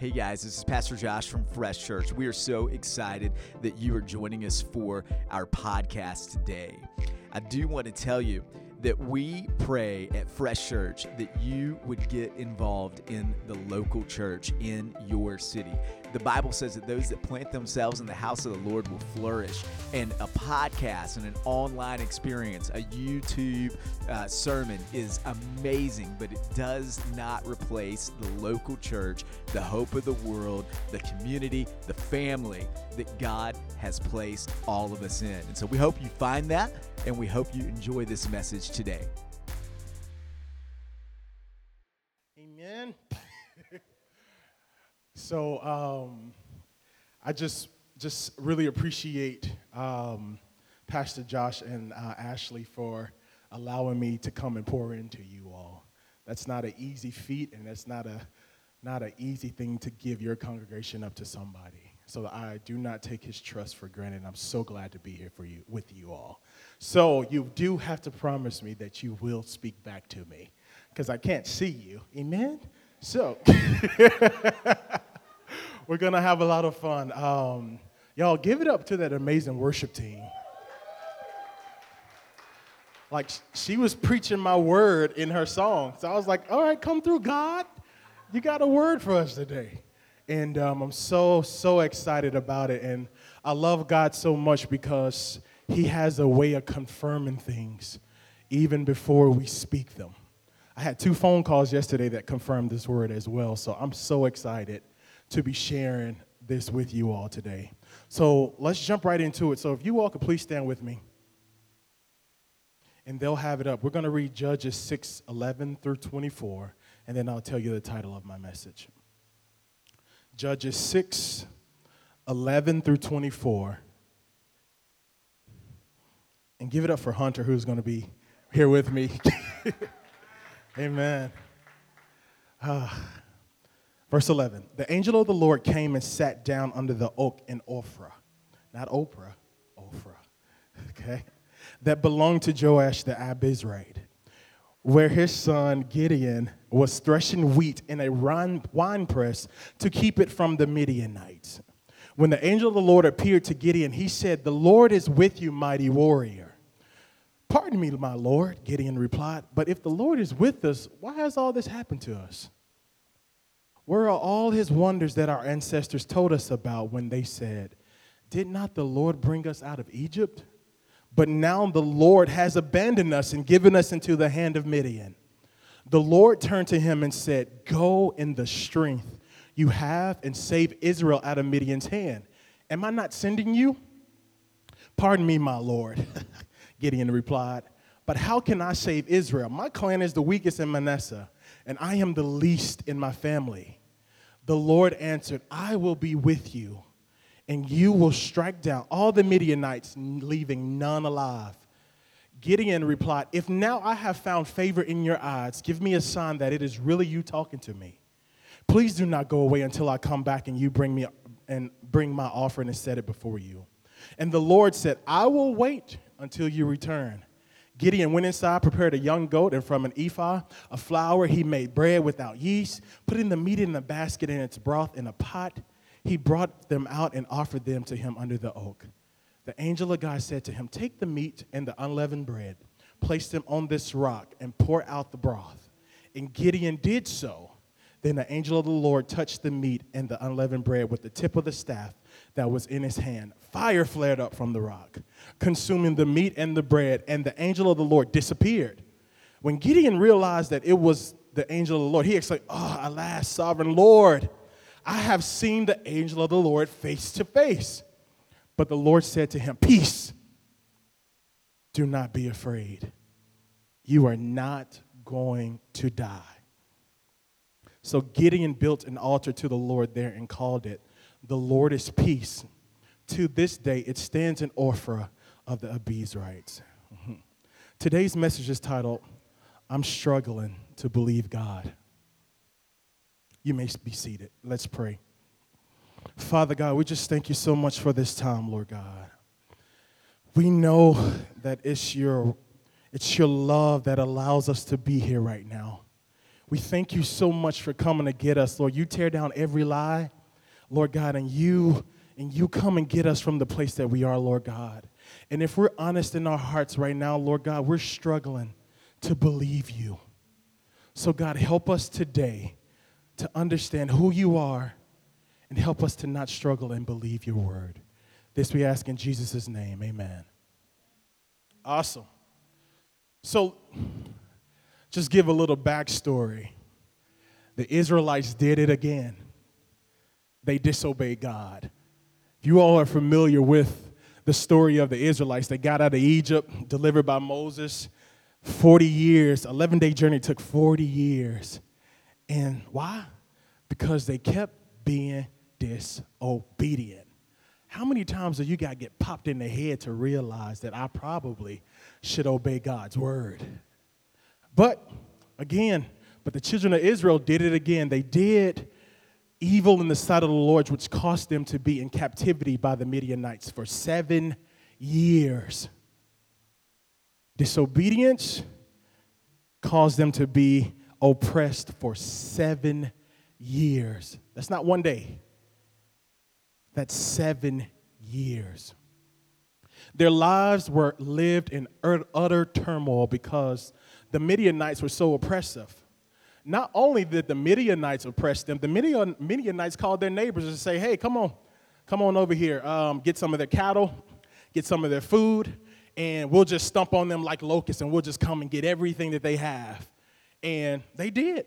Hey guys, this is Pastor Josh from Fresh Church. We are so excited that you are joining us for our podcast today. I do want to tell you that we pray at Fresh Church that you would get involved in the local church in your city. The Bible says that those that plant themselves in the house of the Lord will flourish. And a podcast and an online experience, a YouTube uh, sermon is amazing, but it does not replace the local church, the hope of the world, the community, the family that God has placed all of us in. And so we hope you find that and we hope you enjoy this message today. So um, I just just really appreciate um, Pastor Josh and uh, Ashley for allowing me to come and pour into you all. That's not an easy feat, and that's not a not an easy thing to give your congregation up to somebody. So I do not take his trust for granted. I'm so glad to be here for you with you all. So you do have to promise me that you will speak back to me because I can't see you. Amen? So we're going to have a lot of fun. Um, y'all, give it up to that amazing worship team. Like she was preaching my word in her song. So I was like, all right, come through, God. You got a word for us today. And um, I'm so, so excited about it. And I love God so much because He has a way of confirming things even before we speak them. I had two phone calls yesterday that confirmed this word as well. So I'm so excited to be sharing this with you all today. So let's jump right into it. So if you all could please stand with me. And they'll have it up. We're going to read Judges 6 11 through 24, and then I'll tell you the title of my message. Judges 6 11 through 24. And give it up for Hunter, who's going to be here with me. Amen. Uh, verse 11 The angel of the Lord came and sat down under the oak in Ophrah, not Oprah, Ophrah, okay, that belonged to Joash the Abiezrite where his son Gideon was threshing wheat in a wine press to keep it from the Midianites. When the angel of the Lord appeared to Gideon, he said, The Lord is with you, mighty warrior. Pardon me, my Lord, Gideon replied, but if the Lord is with us, why has all this happened to us? Where are all his wonders that our ancestors told us about when they said, Did not the Lord bring us out of Egypt? But now the Lord has abandoned us and given us into the hand of Midian. The Lord turned to him and said, Go in the strength you have and save Israel out of Midian's hand. Am I not sending you? Pardon me, my Lord, Gideon replied. But how can I save Israel? My clan is the weakest in Manasseh, and I am the least in my family. The Lord answered, I will be with you and you will strike down all the Midianites, leaving none alive. Gideon replied, If now I have found favor in your eyes, give me a sign that it is really you talking to me. Please do not go away until I come back and you bring me and bring my offering and set it before you. And the Lord said, I will wait until you return. Gideon went inside, prepared a young goat, and from an ephah of flour, he made bread without yeast, putting the meat in a basket and its broth in a pot he brought them out and offered them to him under the oak. The angel of God said to him, Take the meat and the unleavened bread, place them on this rock, and pour out the broth. And Gideon did so. Then the angel of the Lord touched the meat and the unleavened bread with the tip of the staff that was in his hand. Fire flared up from the rock, consuming the meat and the bread, and the angel of the Lord disappeared. When Gideon realized that it was the angel of the Lord, he exclaimed, Oh, alas, sovereign Lord! I have seen the angel of the Lord face to face. But the Lord said to him, Peace, do not be afraid. You are not going to die. So Gideon built an altar to the Lord there and called it, The Lord is Peace. To this day, it stands in Ophrah of the Abiezrites. Mm-hmm. Today's message is titled, I'm struggling to believe God. You may be seated. Let's pray. Father God, we just thank you so much for this time, Lord God. We know that it's your, it's your love that allows us to be here right now. We thank you so much for coming to get us, Lord. You tear down every lie, Lord God, and you and you come and get us from the place that we are, Lord God. And if we're honest in our hearts right now, Lord God, we're struggling to believe you. So, God, help us today to understand who you are and help us to not struggle and believe your word. This we ask in Jesus' name. Amen. Awesome. So, just give a little backstory. The Israelites did it again, they disobeyed God. You all are familiar with the story of the Israelites, they got out of Egypt, delivered by Moses. 40 years, 11 day journey took 40 years. And why? Because they kept being disobedient. How many times do you got to get popped in the head to realize that I probably should obey God's word? But again, but the children of Israel did it again. They did evil in the sight of the Lord, which caused them to be in captivity by the Midianites for seven years. Disobedience caused them to be oppressed for seven years. That's not one day, that's seven years. Their lives were lived in utter turmoil because the Midianites were so oppressive. Not only did the Midianites oppress them, the Midian, Midianites called their neighbors and say, "Hey, come on, come on over here, um, get some of their cattle, get some of their food, and we'll just stump on them like locusts, and we'll just come and get everything that they have." And they did.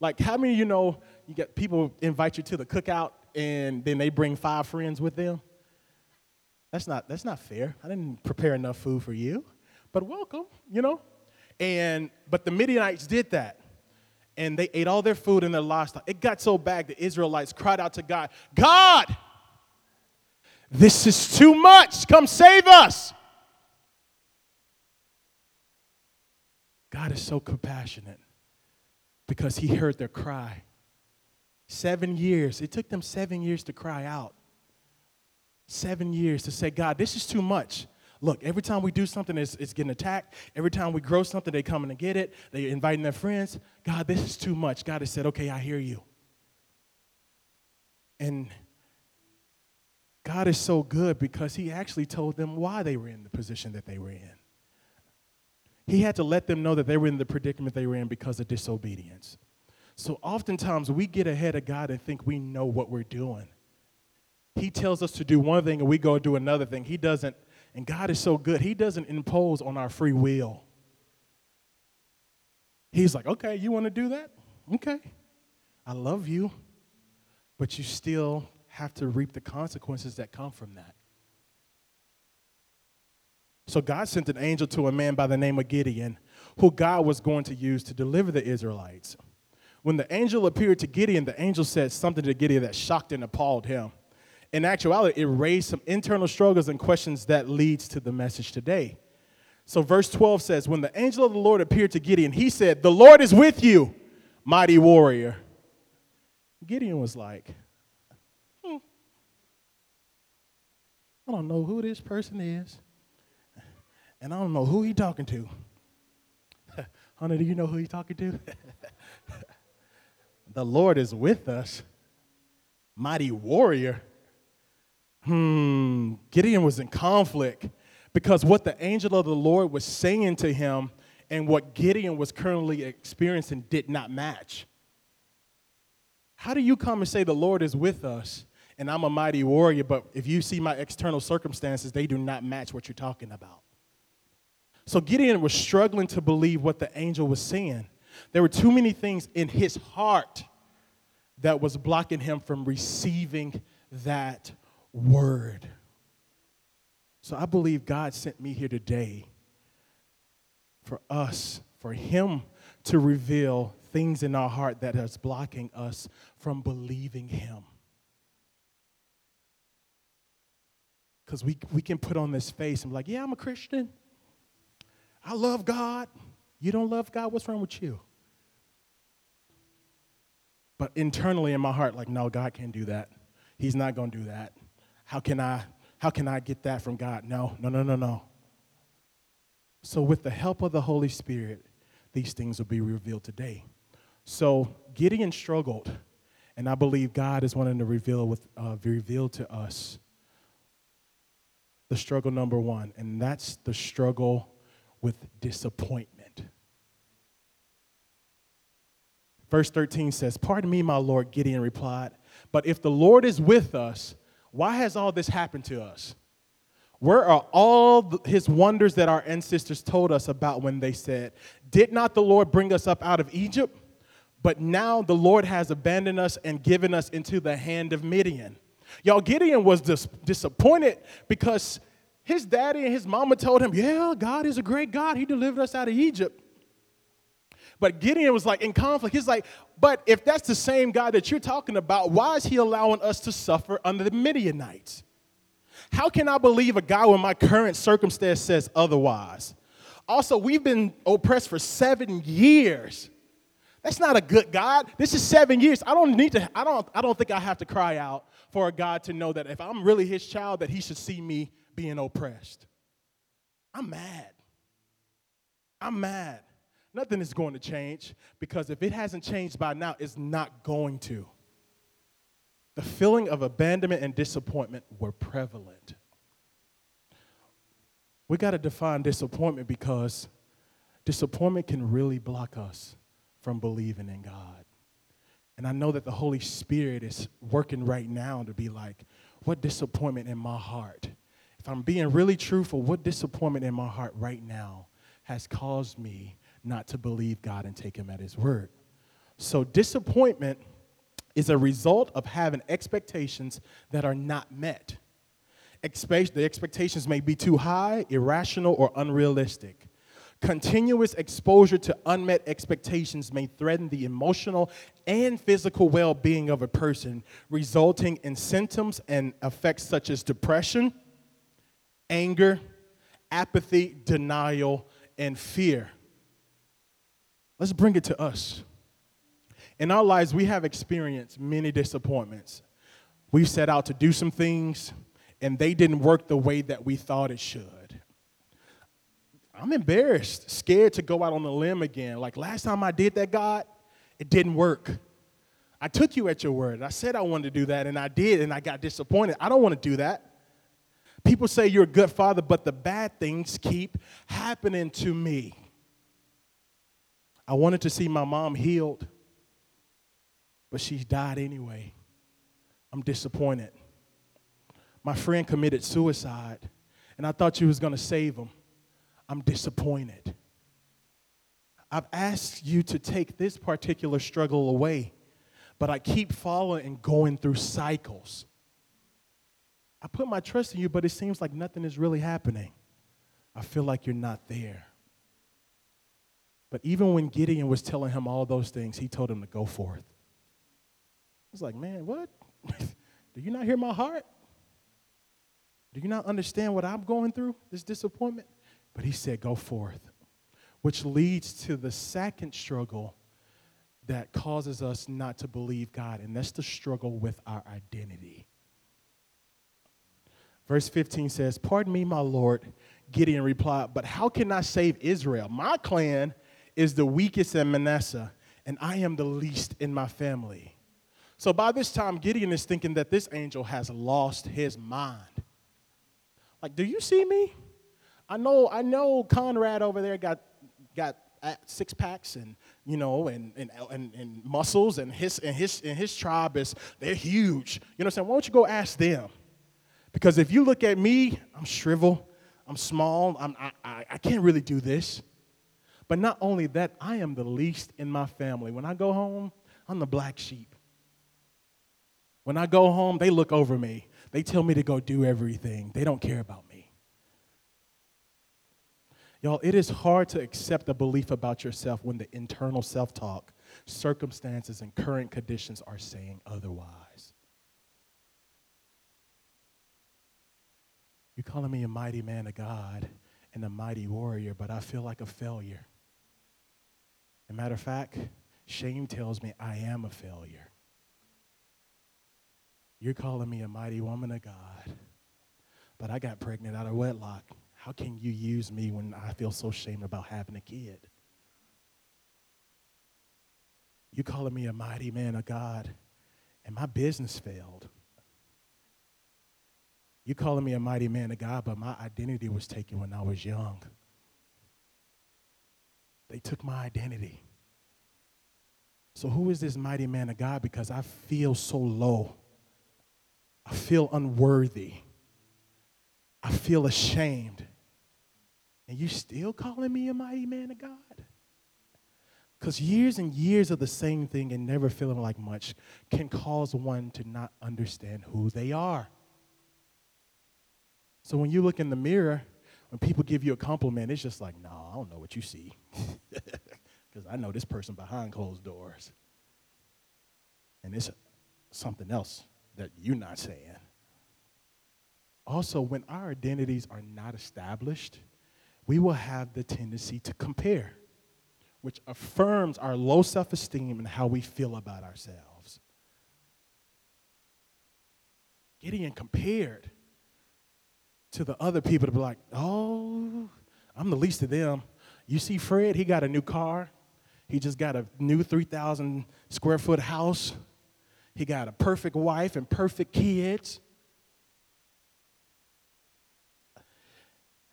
Like, how many you know you get people invite you to the cookout, and then they bring five friends with them? That's not that's not fair. I didn't prepare enough food for you, but welcome, you know. And but the Midianites did that. And they ate all their food and their livestock. It got so bad the Israelites cried out to God, God, this is too much. Come save us. God is so compassionate because he heard their cry. Seven years. It took them seven years to cry out. Seven years to say, God, this is too much. Look, every time we do something, it's, it's getting attacked. Every time we grow something, they coming to get it. They inviting their friends. God, this is too much. God has said, okay, I hear you. And God is so good because he actually told them why they were in the position that they were in. He had to let them know that they were in the predicament they were in because of disobedience. So oftentimes we get ahead of God and think we know what we're doing. He tells us to do one thing and we go do another thing. He doesn't and God is so good, He doesn't impose on our free will. He's like, okay, you want to do that? Okay. I love you, but you still have to reap the consequences that come from that. So God sent an angel to a man by the name of Gideon, who God was going to use to deliver the Israelites. When the angel appeared to Gideon, the angel said something to Gideon that shocked and appalled him in actuality, it raised some internal struggles and questions that leads to the message today. So, verse 12 says, When the angel of the Lord appeared to Gideon, he said, The Lord is with you, mighty warrior. Gideon was like, hmm, I don't know who this person is, and I don't know who he's talking to. Honey, do you know who he's talking to? the Lord is with us, mighty warrior hmm, Gideon was in conflict because what the angel of the Lord was saying to him and what Gideon was currently experiencing did not match. How do you come and say the Lord is with us and I'm a mighty warrior, but if you see my external circumstances, they do not match what you're talking about? So Gideon was struggling to believe what the angel was saying. There were too many things in his heart that was blocking him from receiving that word. So I believe God sent me here today for us, for Him to reveal things in our heart that is blocking us from believing Him. Because we, we can put on this face and be like, yeah, I'm a Christian. I love God. You don't love God? What's wrong with you? But internally in my heart, like, no, God can't do that. He's not going to do that. How can I how can I get that from God? No, no, no, no, no. So with the help of the Holy Spirit, these things will be revealed today. So Gideon struggled, and I believe God is wanting to reveal with uh, reveal to us the struggle number one, and that's the struggle with disappointment. Verse 13 says, Pardon me, my Lord, Gideon replied, but if the Lord is with us, why has all this happened to us? Where are all his wonders that our ancestors told us about when they said, Did not the Lord bring us up out of Egypt? But now the Lord has abandoned us and given us into the hand of Midian. Y'all, Gideon was dis- disappointed because his daddy and his mama told him, Yeah, God is a great God. He delivered us out of Egypt. But Gideon was like in conflict. He's like, But if that's the same God that you're talking about, why is he allowing us to suffer under the Midianites? How can I believe a God when my current circumstance says otherwise? Also, we've been oppressed for seven years. That's not a good God. This is seven years. I don't need to, I don't, I don't think I have to cry out for a God to know that if I'm really his child, that he should see me being oppressed. I'm mad. I'm mad. Nothing is going to change because if it hasn't changed by now, it's not going to. The feeling of abandonment and disappointment were prevalent. We got to define disappointment because disappointment can really block us from believing in God. And I know that the Holy Spirit is working right now to be like, what disappointment in my heart? If I'm being really truthful, what disappointment in my heart right now has caused me not to believe God and take Him at His word? So, disappointment is a result of having expectations that are not met. the expectations may be too high, irrational, or unrealistic. Continuous exposure to unmet expectations may threaten the emotional and physical well being of a person, resulting in symptoms and effects such as depression, anger, apathy, denial, and fear. Let's bring it to us. In our lives, we have experienced many disappointments. We set out to do some things, and they didn't work the way that we thought it should. I'm embarrassed, scared to go out on the limb again. Like last time I did that, God, it didn't work. I took you at your word. I said I wanted to do that, and I did, and I got disappointed. I don't want to do that. People say you're a good father, but the bad things keep happening to me. I wanted to see my mom healed, but she died anyway. I'm disappointed. My friend committed suicide, and I thought she was going to save him. I'm disappointed. I've asked you to take this particular struggle away, but I keep following and going through cycles. I put my trust in you, but it seems like nothing is really happening. I feel like you're not there. But even when Gideon was telling him all those things, he told him to go forth. I was like, man, what? Do you not hear my heart? Do you not understand what I'm going through, this disappointment? But he said, Go forth, which leads to the second struggle that causes us not to believe God, and that's the struggle with our identity. Verse 15 says, Pardon me, my Lord. Gideon replied, But how can I save Israel? My clan is the weakest in Manasseh, and I am the least in my family. So by this time, Gideon is thinking that this angel has lost his mind. Like, do you see me? I know, I know Conrad over there got got uh, six packs and you know and, and and, and muscles and his and his and his tribe is they're huge. You know what I'm saying? Why don't you go ask them? Because if you look at me, I'm shriveled, I'm small, I'm, I, I, I can't really do this. But not only that, I am the least in my family. When I go home, I'm the black sheep. When I go home, they look over me. They tell me to go do everything. They don't care about me. Y'all, it is hard to accept a belief about yourself when the internal self talk, circumstances, and current conditions are saying otherwise. You're calling me a mighty man of God and a mighty warrior, but I feel like a failure. A matter of fact, shame tells me I am a failure. You're calling me a mighty woman of God, but I got pregnant out of wedlock. How can you use me when I feel so ashamed about having a kid? You're calling me a mighty man of God, and my business failed. You're calling me a mighty man of God, but my identity was taken when I was young. They took my identity. So, who is this mighty man of God? Because I feel so low. I feel unworthy. I feel ashamed. And you still calling me a mighty man of God? Because years and years of the same thing and never feeling like much can cause one to not understand who they are. So when you look in the mirror, when people give you a compliment, it's just like, no, nah, I don't know what you see. Because I know this person behind closed doors. And it's something else that you're not saying. Also, when our identities are not established, we will have the tendency to compare, which affirms our low self esteem and how we feel about ourselves. Gideon compared to the other people to be like, oh, I'm the least of them. You see Fred, he got a new car. He just got a new 3,000 square foot house. He got a perfect wife and perfect kids.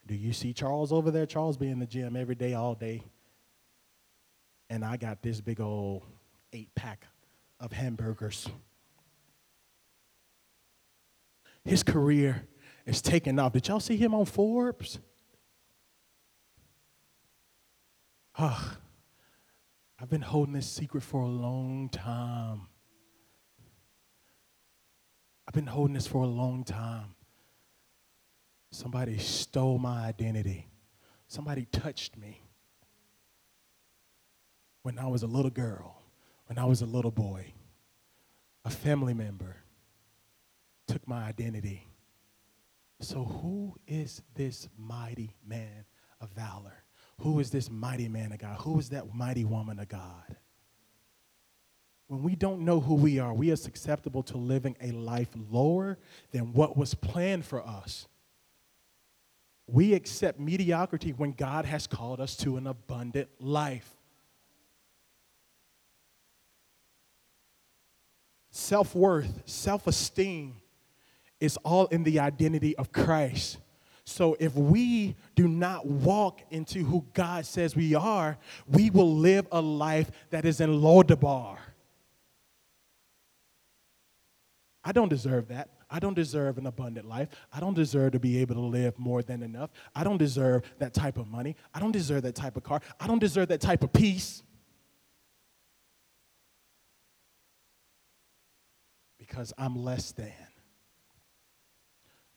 Do you see Charles over there? Charles be in the gym every day, all day. And I got this big old eight pack of hamburgers. His career is taking off. Did y'all see him on Forbes? Ah, I've been holding this secret for a long time. I've been holding this for a long time. Somebody stole my identity. Somebody touched me when I was a little girl, when I was a little boy. A family member took my identity. So, who is this mighty man of valor? Who is this mighty man of God? Who is that mighty woman of God? When we don't know who we are, we are susceptible to living a life lower than what was planned for us. We accept mediocrity when God has called us to an abundant life. Self worth, self esteem is all in the identity of Christ. So if we do not walk into who God says we are, we will live a life that is in Lodabar. I don't deserve that. I don't deserve an abundant life. I don't deserve to be able to live more than enough. I don't deserve that type of money. I don't deserve that type of car. I don't deserve that type of peace. Because I'm less than.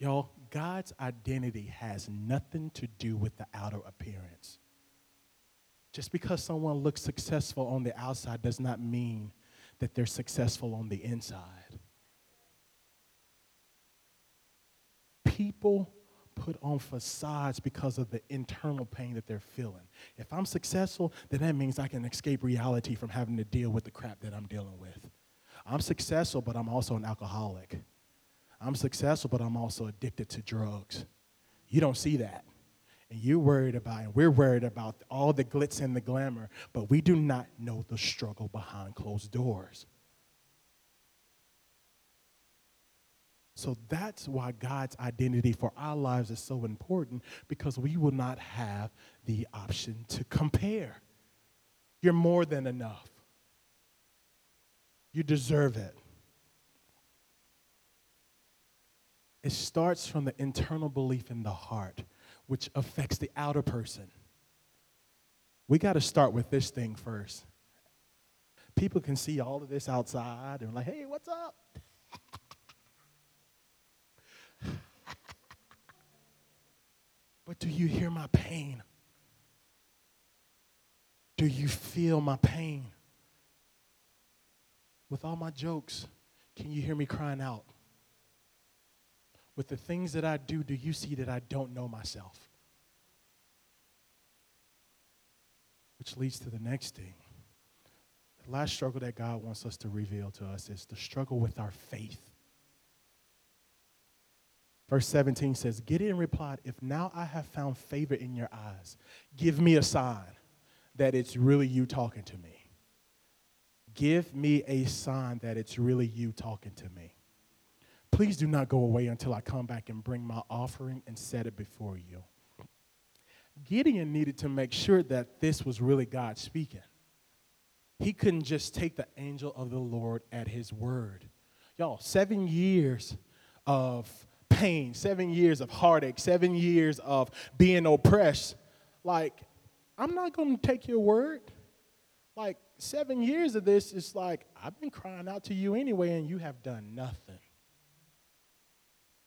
Y'all, God's identity has nothing to do with the outer appearance. Just because someone looks successful on the outside does not mean that they're successful on the inside. people put on facades because of the internal pain that they're feeling. If I'm successful, then that means I can escape reality from having to deal with the crap that I'm dealing with. I'm successful, but I'm also an alcoholic. I'm successful, but I'm also addicted to drugs. You don't see that. And you're worried about, and we're worried about all the glitz and the glamour, but we do not know the struggle behind closed doors. So that's why God's identity for our lives is so important because we will not have the option to compare. You're more than enough. You deserve it. It starts from the internal belief in the heart, which affects the outer person. We got to start with this thing first. People can see all of this outside and like, hey, what's up? But do you hear my pain? Do you feel my pain? With all my jokes, can you hear me crying out? With the things that I do, do you see that I don't know myself? Which leads to the next thing. The last struggle that God wants us to reveal to us is the struggle with our faith. Verse 17 says, Gideon replied, If now I have found favor in your eyes, give me a sign that it's really you talking to me. give me a sign that it's really you talking to me. Please do not go away until I come back and bring my offering and set it before you. Gideon needed to make sure that this was really God speaking. He couldn't just take the angel of the Lord at his word. Y'all, seven years of pain, seven years of heartache, seven years of being oppressed. Like, I'm not going to take your word. Like, seven years of this is like, I've been crying out to you anyway, and you have done nothing.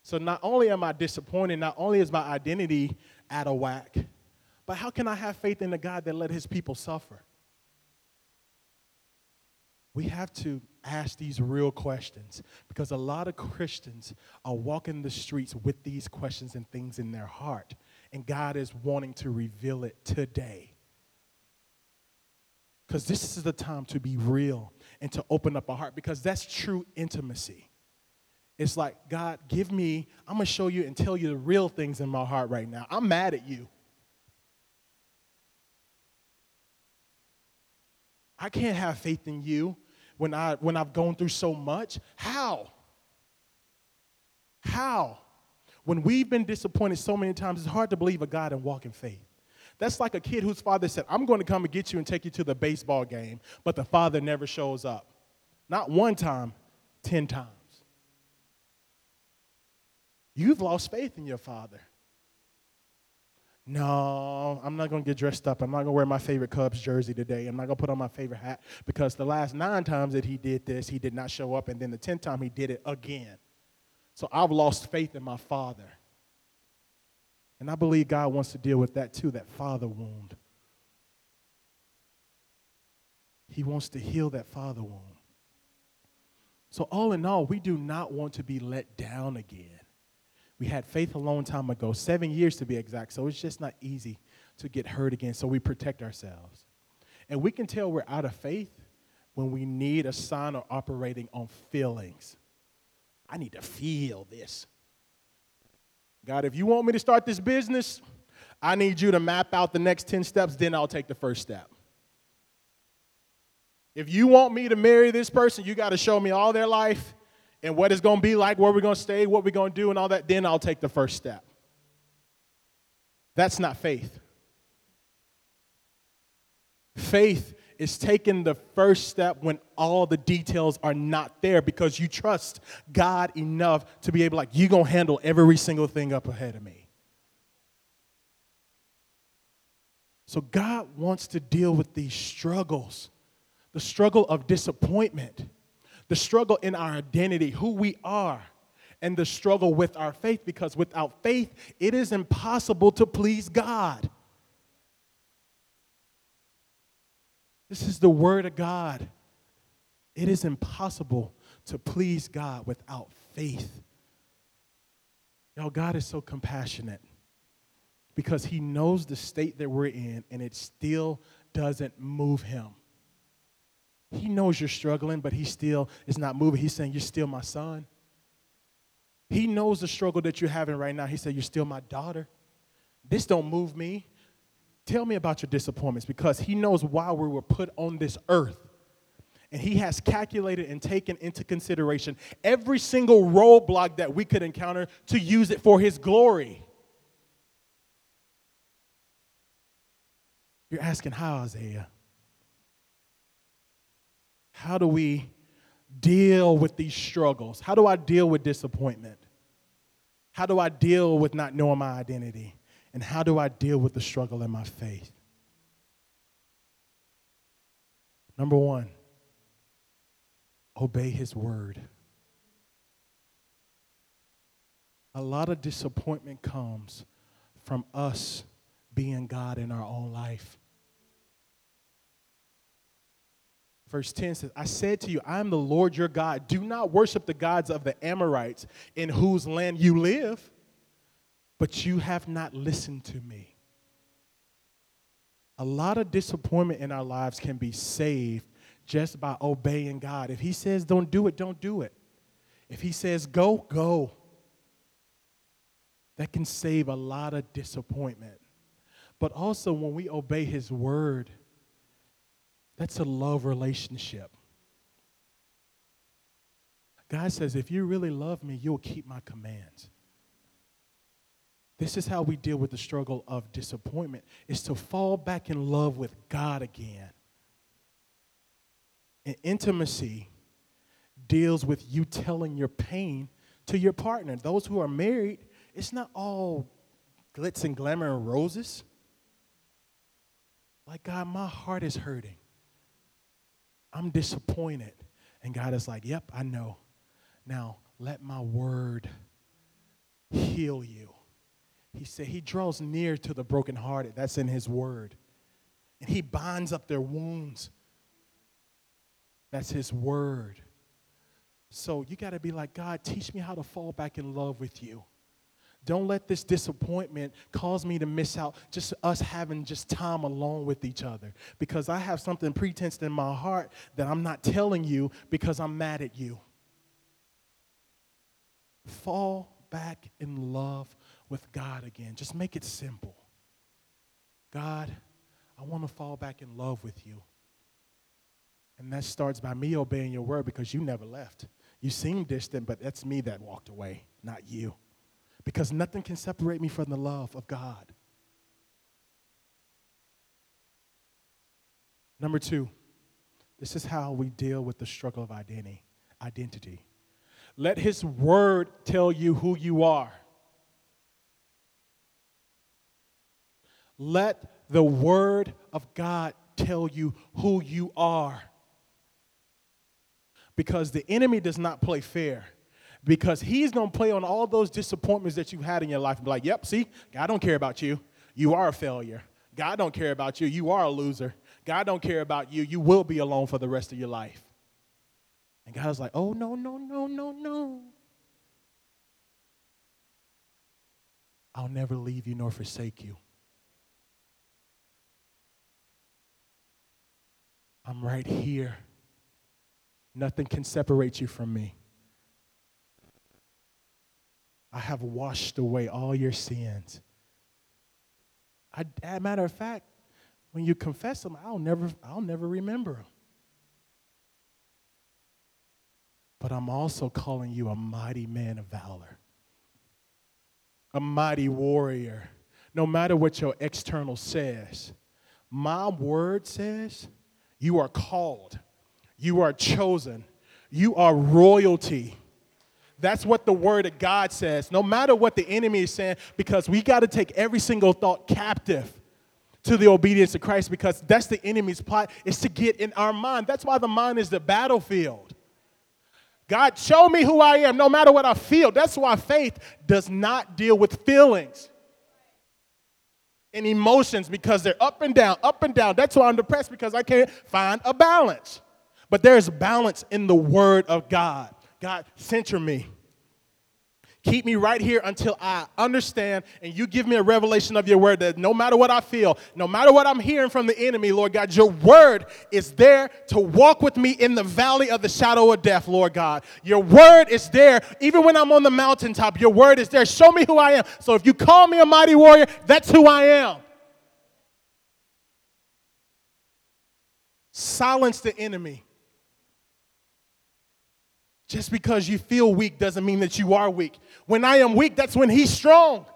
So, not only am I disappointed, not only is my identity out of whack, but how can I have faith in the God that let his people suffer? We have to ask these real questions because a lot of Christians are walking the streets with these questions and things in their heart, and God is wanting to reveal it today. Because this is the time to be real and to open up our heart because that's true intimacy. It's like, God, give me, I'm gonna show you and tell you the real things in my heart right now. I'm mad at you. I can't have faith in you when, I, when I've gone through so much? How? How? When we've been disappointed so many times, it's hard to believe a God and walk in faith. That's like a kid whose father said, I'm going to come and get you and take you to the baseball game, but the father never shows up. Not one time, 10 times. You've lost faith in your father. No, I'm not going to get dressed up. I'm not going to wear my favorite Cubs jersey today. I'm not going to put on my favorite hat because the last nine times that he did this, he did not show up. And then the 10th time, he did it again. So I've lost faith in my father. And I believe God wants to deal with that too, that father wound. He wants to heal that father wound. So, all in all, we do not want to be let down again. We had faith a long time ago, seven years to be exact. So it's just not easy to get hurt again. So we protect ourselves. And we can tell we're out of faith when we need a sign or operating on feelings. I need to feel this. God, if you want me to start this business, I need you to map out the next 10 steps, then I'll take the first step. If you want me to marry this person, you got to show me all their life and what it's going to be like, where we're going to stay, what we're going to do, and all that, then I'll take the first step. That's not faith. Faith is taking the first step when all the details are not there because you trust God enough to be able like you're going to handle every single thing up ahead of me. So God wants to deal with these struggles. The struggle of disappointment the struggle in our identity, who we are, and the struggle with our faith, because without faith, it is impossible to please God. This is the Word of God. It is impossible to please God without faith. Y'all, God is so compassionate because He knows the state that we're in and it still doesn't move Him. He knows you're struggling, but he still is not moving. He's saying, You're still my son. He knows the struggle that you're having right now. He said, You're still my daughter. This don't move me. Tell me about your disappointments because he knows why we were put on this earth. And he has calculated and taken into consideration every single roadblock that we could encounter to use it for his glory. You're asking how, Isaiah? How do we deal with these struggles? How do I deal with disappointment? How do I deal with not knowing my identity? And how do I deal with the struggle in my faith? Number one, obey his word. A lot of disappointment comes from us being God in our own life. Verse 10 says, I said to you, I am the Lord your God. Do not worship the gods of the Amorites in whose land you live, but you have not listened to me. A lot of disappointment in our lives can be saved just by obeying God. If He says don't do it, don't do it. If He says go, go. That can save a lot of disappointment. But also, when we obey His word, that's a love relationship. God says, if you really love me, you'll keep my commands. This is how we deal with the struggle of disappointment is to fall back in love with God again. And intimacy deals with you telling your pain to your partner. Those who are married, it's not all glitz and glamour and roses. Like, God, my heart is hurting. I'm disappointed. And God is like, Yep, I know. Now, let my word heal you. He said, He draws near to the brokenhearted. That's in His word. And He binds up their wounds. That's His word. So you got to be like, God, teach me how to fall back in love with you. Don't let this disappointment cause me to miss out just us having just time alone with each other because I have something pretense in my heart that I'm not telling you because I'm mad at you. Fall back in love with God again. Just make it simple. God, I want to fall back in love with you. And that starts by me obeying your word because you never left. You seem distant, but that's me that walked away, not you because nothing can separate me from the love of God. Number two, this is how we deal with the struggle of identity. Identity. Let His Word tell you who you are. Let the Word of God tell you who you are. Because the enemy does not play fair because he's going to play on all those disappointments that you've had in your life and be like, yep, see, God don't care about you. You are a failure. God don't care about you. You are a loser. God don't care about you. You will be alone for the rest of your life. And God is like, oh, no, no, no, no, no. I'll never leave you nor forsake you. I'm right here. Nothing can separate you from me. I have washed away all your sins. I, as a matter of fact, when you confess them, I'll never, I'll never remember them. But I'm also calling you a mighty man of valor, a mighty warrior. No matter what your external says, my word says you are called, you are chosen, you are royalty. That's what the word of God says. No matter what the enemy is saying, because we got to take every single thought captive to the obedience of Christ because that's the enemy's plot is to get in our mind. That's why the mind is the battlefield. God, show me who I am no matter what I feel. That's why faith does not deal with feelings and emotions because they're up and down, up and down. That's why I'm depressed because I can't find a balance. But there's balance in the Word of God. God, center me. Keep me right here until I understand and you give me a revelation of your word that no matter what I feel, no matter what I'm hearing from the enemy, Lord God, your word is there to walk with me in the valley of the shadow of death, Lord God. Your word is there even when I'm on the mountaintop. Your word is there. Show me who I am. So if you call me a mighty warrior, that's who I am. Silence the enemy. Just because you feel weak doesn't mean that you are weak. When I am weak, that's when he's strong.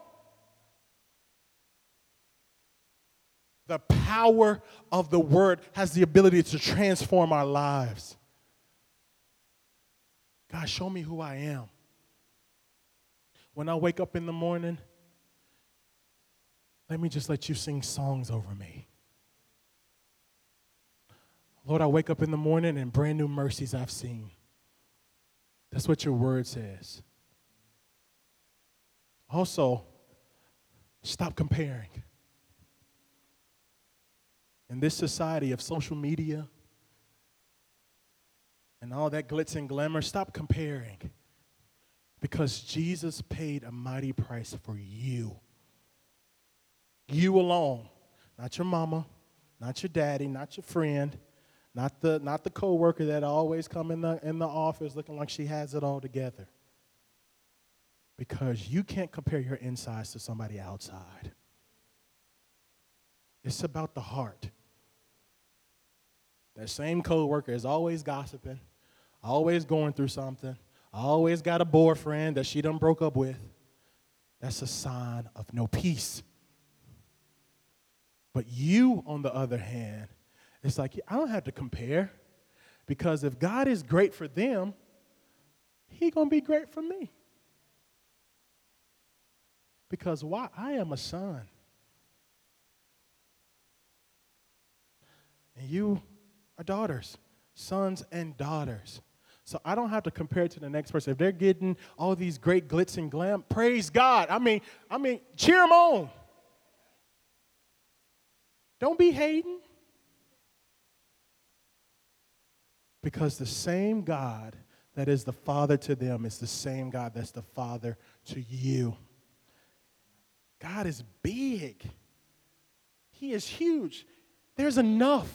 The power of the word has the ability to transform our lives. God, show me who I am. When I wake up in the morning, let me just let you sing songs over me. Lord, I wake up in the morning and brand new mercies I've seen. That's what your word says. Also, stop comparing. In this society of social media and all that glitz and glamour, stop comparing. Because Jesus paid a mighty price for you. You alone, not your mama, not your daddy, not your friend, not the, not the coworker that always come in the, in the office looking like she has it all together. Because you can't compare your insides to somebody outside. It's about the heart. That same coworker is always gossiping, always going through something, always got a boyfriend that she done broke up with. That's a sign of no peace. But you, on the other hand, it's like, I don't have to compare because if God is great for them, He gonna be great for me. Because why? I am a son. And you are daughters, sons and daughters. So I don't have to compare it to the next person. If they're getting all these great glitz and glam, praise God. I mean, I mean, cheer them on. Don't be hating. Because the same God that is the Father to them is the same God that's the Father to you. God is big, He is huge. There's enough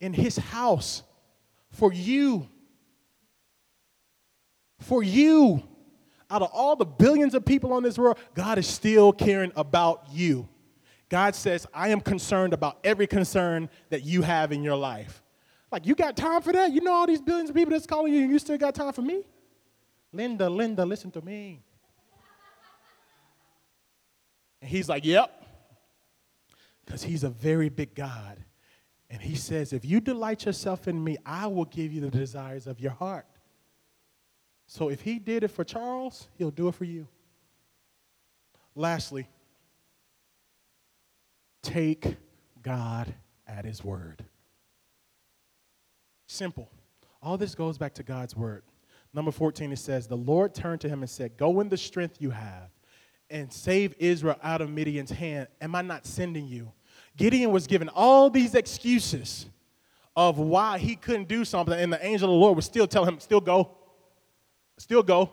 in His house for you for you. Out of all the billions of people on this world, God is still caring about you. God says, I am concerned about every concern that you have in your life. Like, you got time for that? You know all these billions of people that's calling you, and you still got time for me? Linda, Linda, listen to me. And he's like, Yep. Because he's a very big God. And he says, If you delight yourself in me, I will give you the desires of your heart. So if he did it for Charles, he'll do it for you. Lastly, take God at his word. Simple. All this goes back to God's word. Number 14, it says, The Lord turned to him and said, Go in the strength you have and save Israel out of Midian's hand. Am I not sending you? Gideon was given all these excuses of why he couldn't do something, and the angel of the Lord would still tell him, Still go. Still go.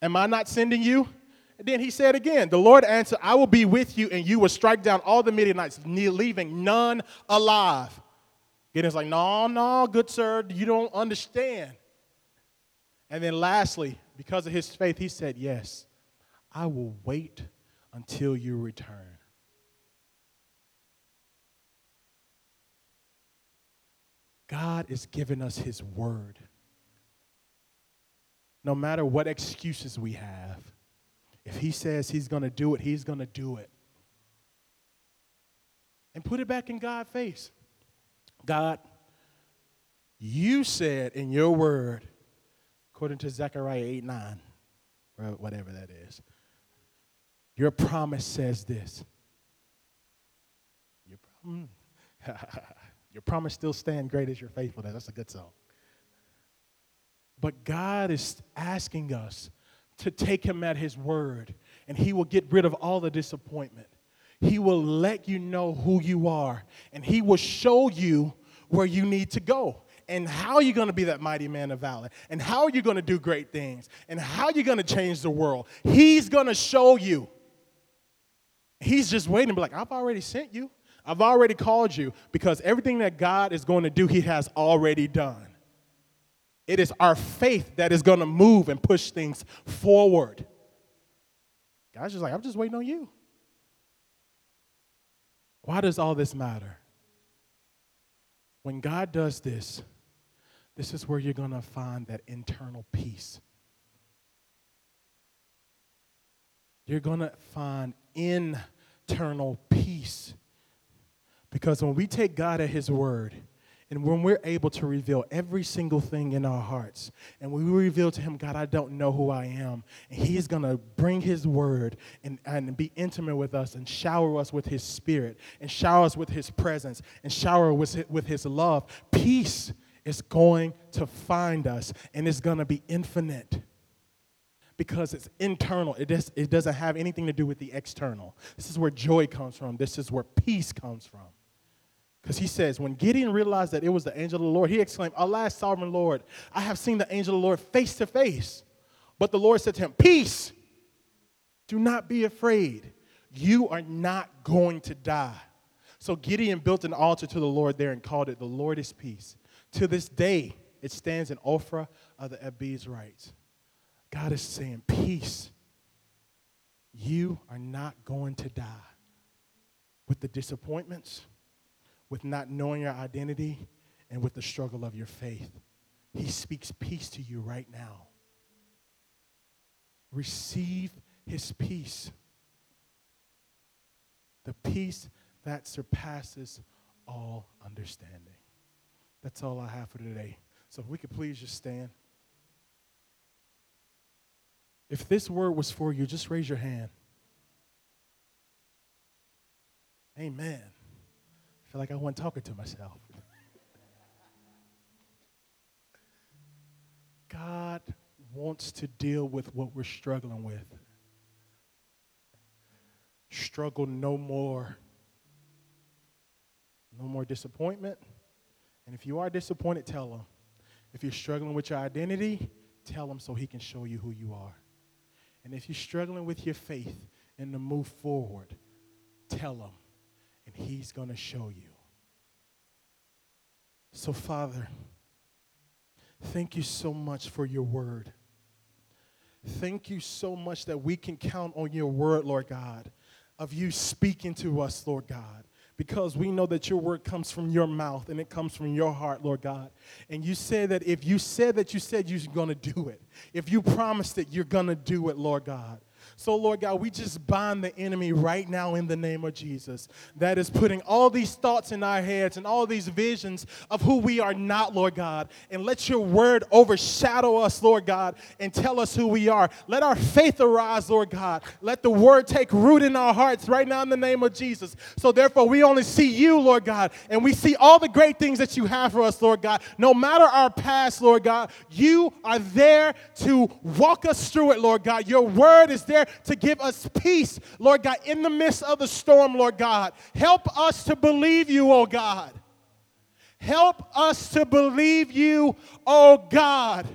Am I not sending you? And then he said again, The Lord answered, I will be with you, and you will strike down all the Midianites, leaving none alive. Gideon's like, No, no, good sir, you don't understand. And then lastly, because of his faith, he said, Yes, I will wait until you return. God is giving us his word no matter what excuses we have, if He says He's going to do it, He's going to do it. And put it back in God's face. God, you said in your word, according to Zechariah 8 9, or whatever that is, your promise says this. Your, prom- your promise still stand great as your faithfulness. That's a good song. But God is asking us to take Him at His word, and He will get rid of all the disappointment. He will let you know who you are, and He will show you where you need to go and how you're going to be that mighty man of valor and how you're going to do great things and how you're going to change the world. He's going to show you. He's just waiting to be like, I've already sent you. I've already called you because everything that God is going to do, He has already done. It is our faith that is going to move and push things forward. God's just like, I'm just waiting on you. Why does all this matter? When God does this, this is where you're going to find that internal peace. You're going to find internal peace. Because when we take God at His word, and when we're able to reveal every single thing in our hearts, and we reveal to Him, God, I don't know who I am, and He's gonna bring His word and, and be intimate with us and shower us with His Spirit, and shower us with His presence, and shower us with, His love, peace is going to find us, and it's gonna be infinite because it's internal. It, is, it doesn't have anything to do with the external. This is where joy comes from. This is where peace comes from. Because he says, when Gideon realized that it was the angel of the Lord, he exclaimed, Alas, sovereign Lord, I have seen the angel of the Lord face to face. But the Lord said to him, Peace, do not be afraid. You are not going to die. So Gideon built an altar to the Lord there and called it, The Lord is Peace. To this day, it stands in Ophrah of the Abiezrites. God is saying, Peace. You are not going to die with the disappointments with not knowing your identity and with the struggle of your faith. He speaks peace to you right now. Receive his peace. The peace that surpasses all understanding. That's all I have for today. So if we could please just stand. If this word was for you, just raise your hand. Amen. I feel like I wasn't talking to myself. God wants to deal with what we're struggling with. Struggle no more. No more disappointment. And if you are disappointed, tell him. If you're struggling with your identity, tell him so he can show you who you are. And if you're struggling with your faith and to move forward, tell him, and he's going to show you. So, Father, thank you so much for your word. Thank you so much that we can count on your word, Lord God, of you speaking to us, Lord God because we know that your word comes from your mouth and it comes from your heart, Lord God. And you said that if you said that you said you're going to do it, if you promised it, you're going to do it, Lord God. So, Lord God, we just bind the enemy right now in the name of Jesus that is putting all these thoughts in our heads and all these visions of who we are not, Lord God. And let your word overshadow us, Lord God, and tell us who we are. Let our faith arise, Lord God. Let the word take root in our hearts right now in the name of Jesus. So, therefore, we only see you, Lord God, and we see all the great things that you have for us, Lord God. No matter our past, Lord God, you are there to walk us through it, Lord God. Your word is there to give us peace, Lord God, in the midst of the storm, Lord God. Help us to believe you, oh God. Help us to believe you, oh God.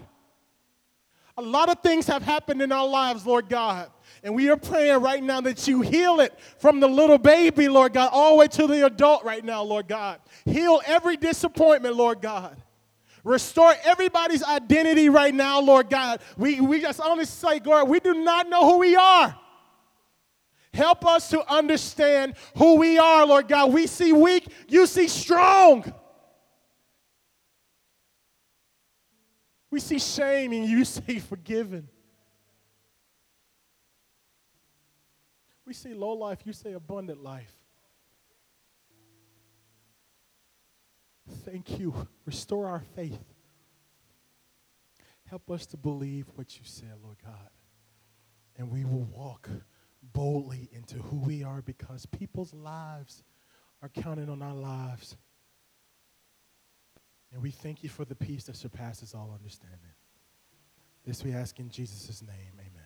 A lot of things have happened in our lives, Lord God. And we are praying right now that you heal it from the little baby, Lord God, all the way to the adult right now, Lord God. Heal every disappointment, Lord God. Restore everybody's identity right now, Lord God. We, we just only say, God, we do not know who we are. Help us to understand who we are, Lord God. We see weak, you see strong. We see shame, and you see forgiven. We see low life, you say abundant life. Thank you. Restore our faith. Help us to believe what you said, Lord God. And we will walk boldly into who we are because people's lives are counted on our lives. And we thank you for the peace that surpasses all understanding. This we ask in Jesus' name. Amen.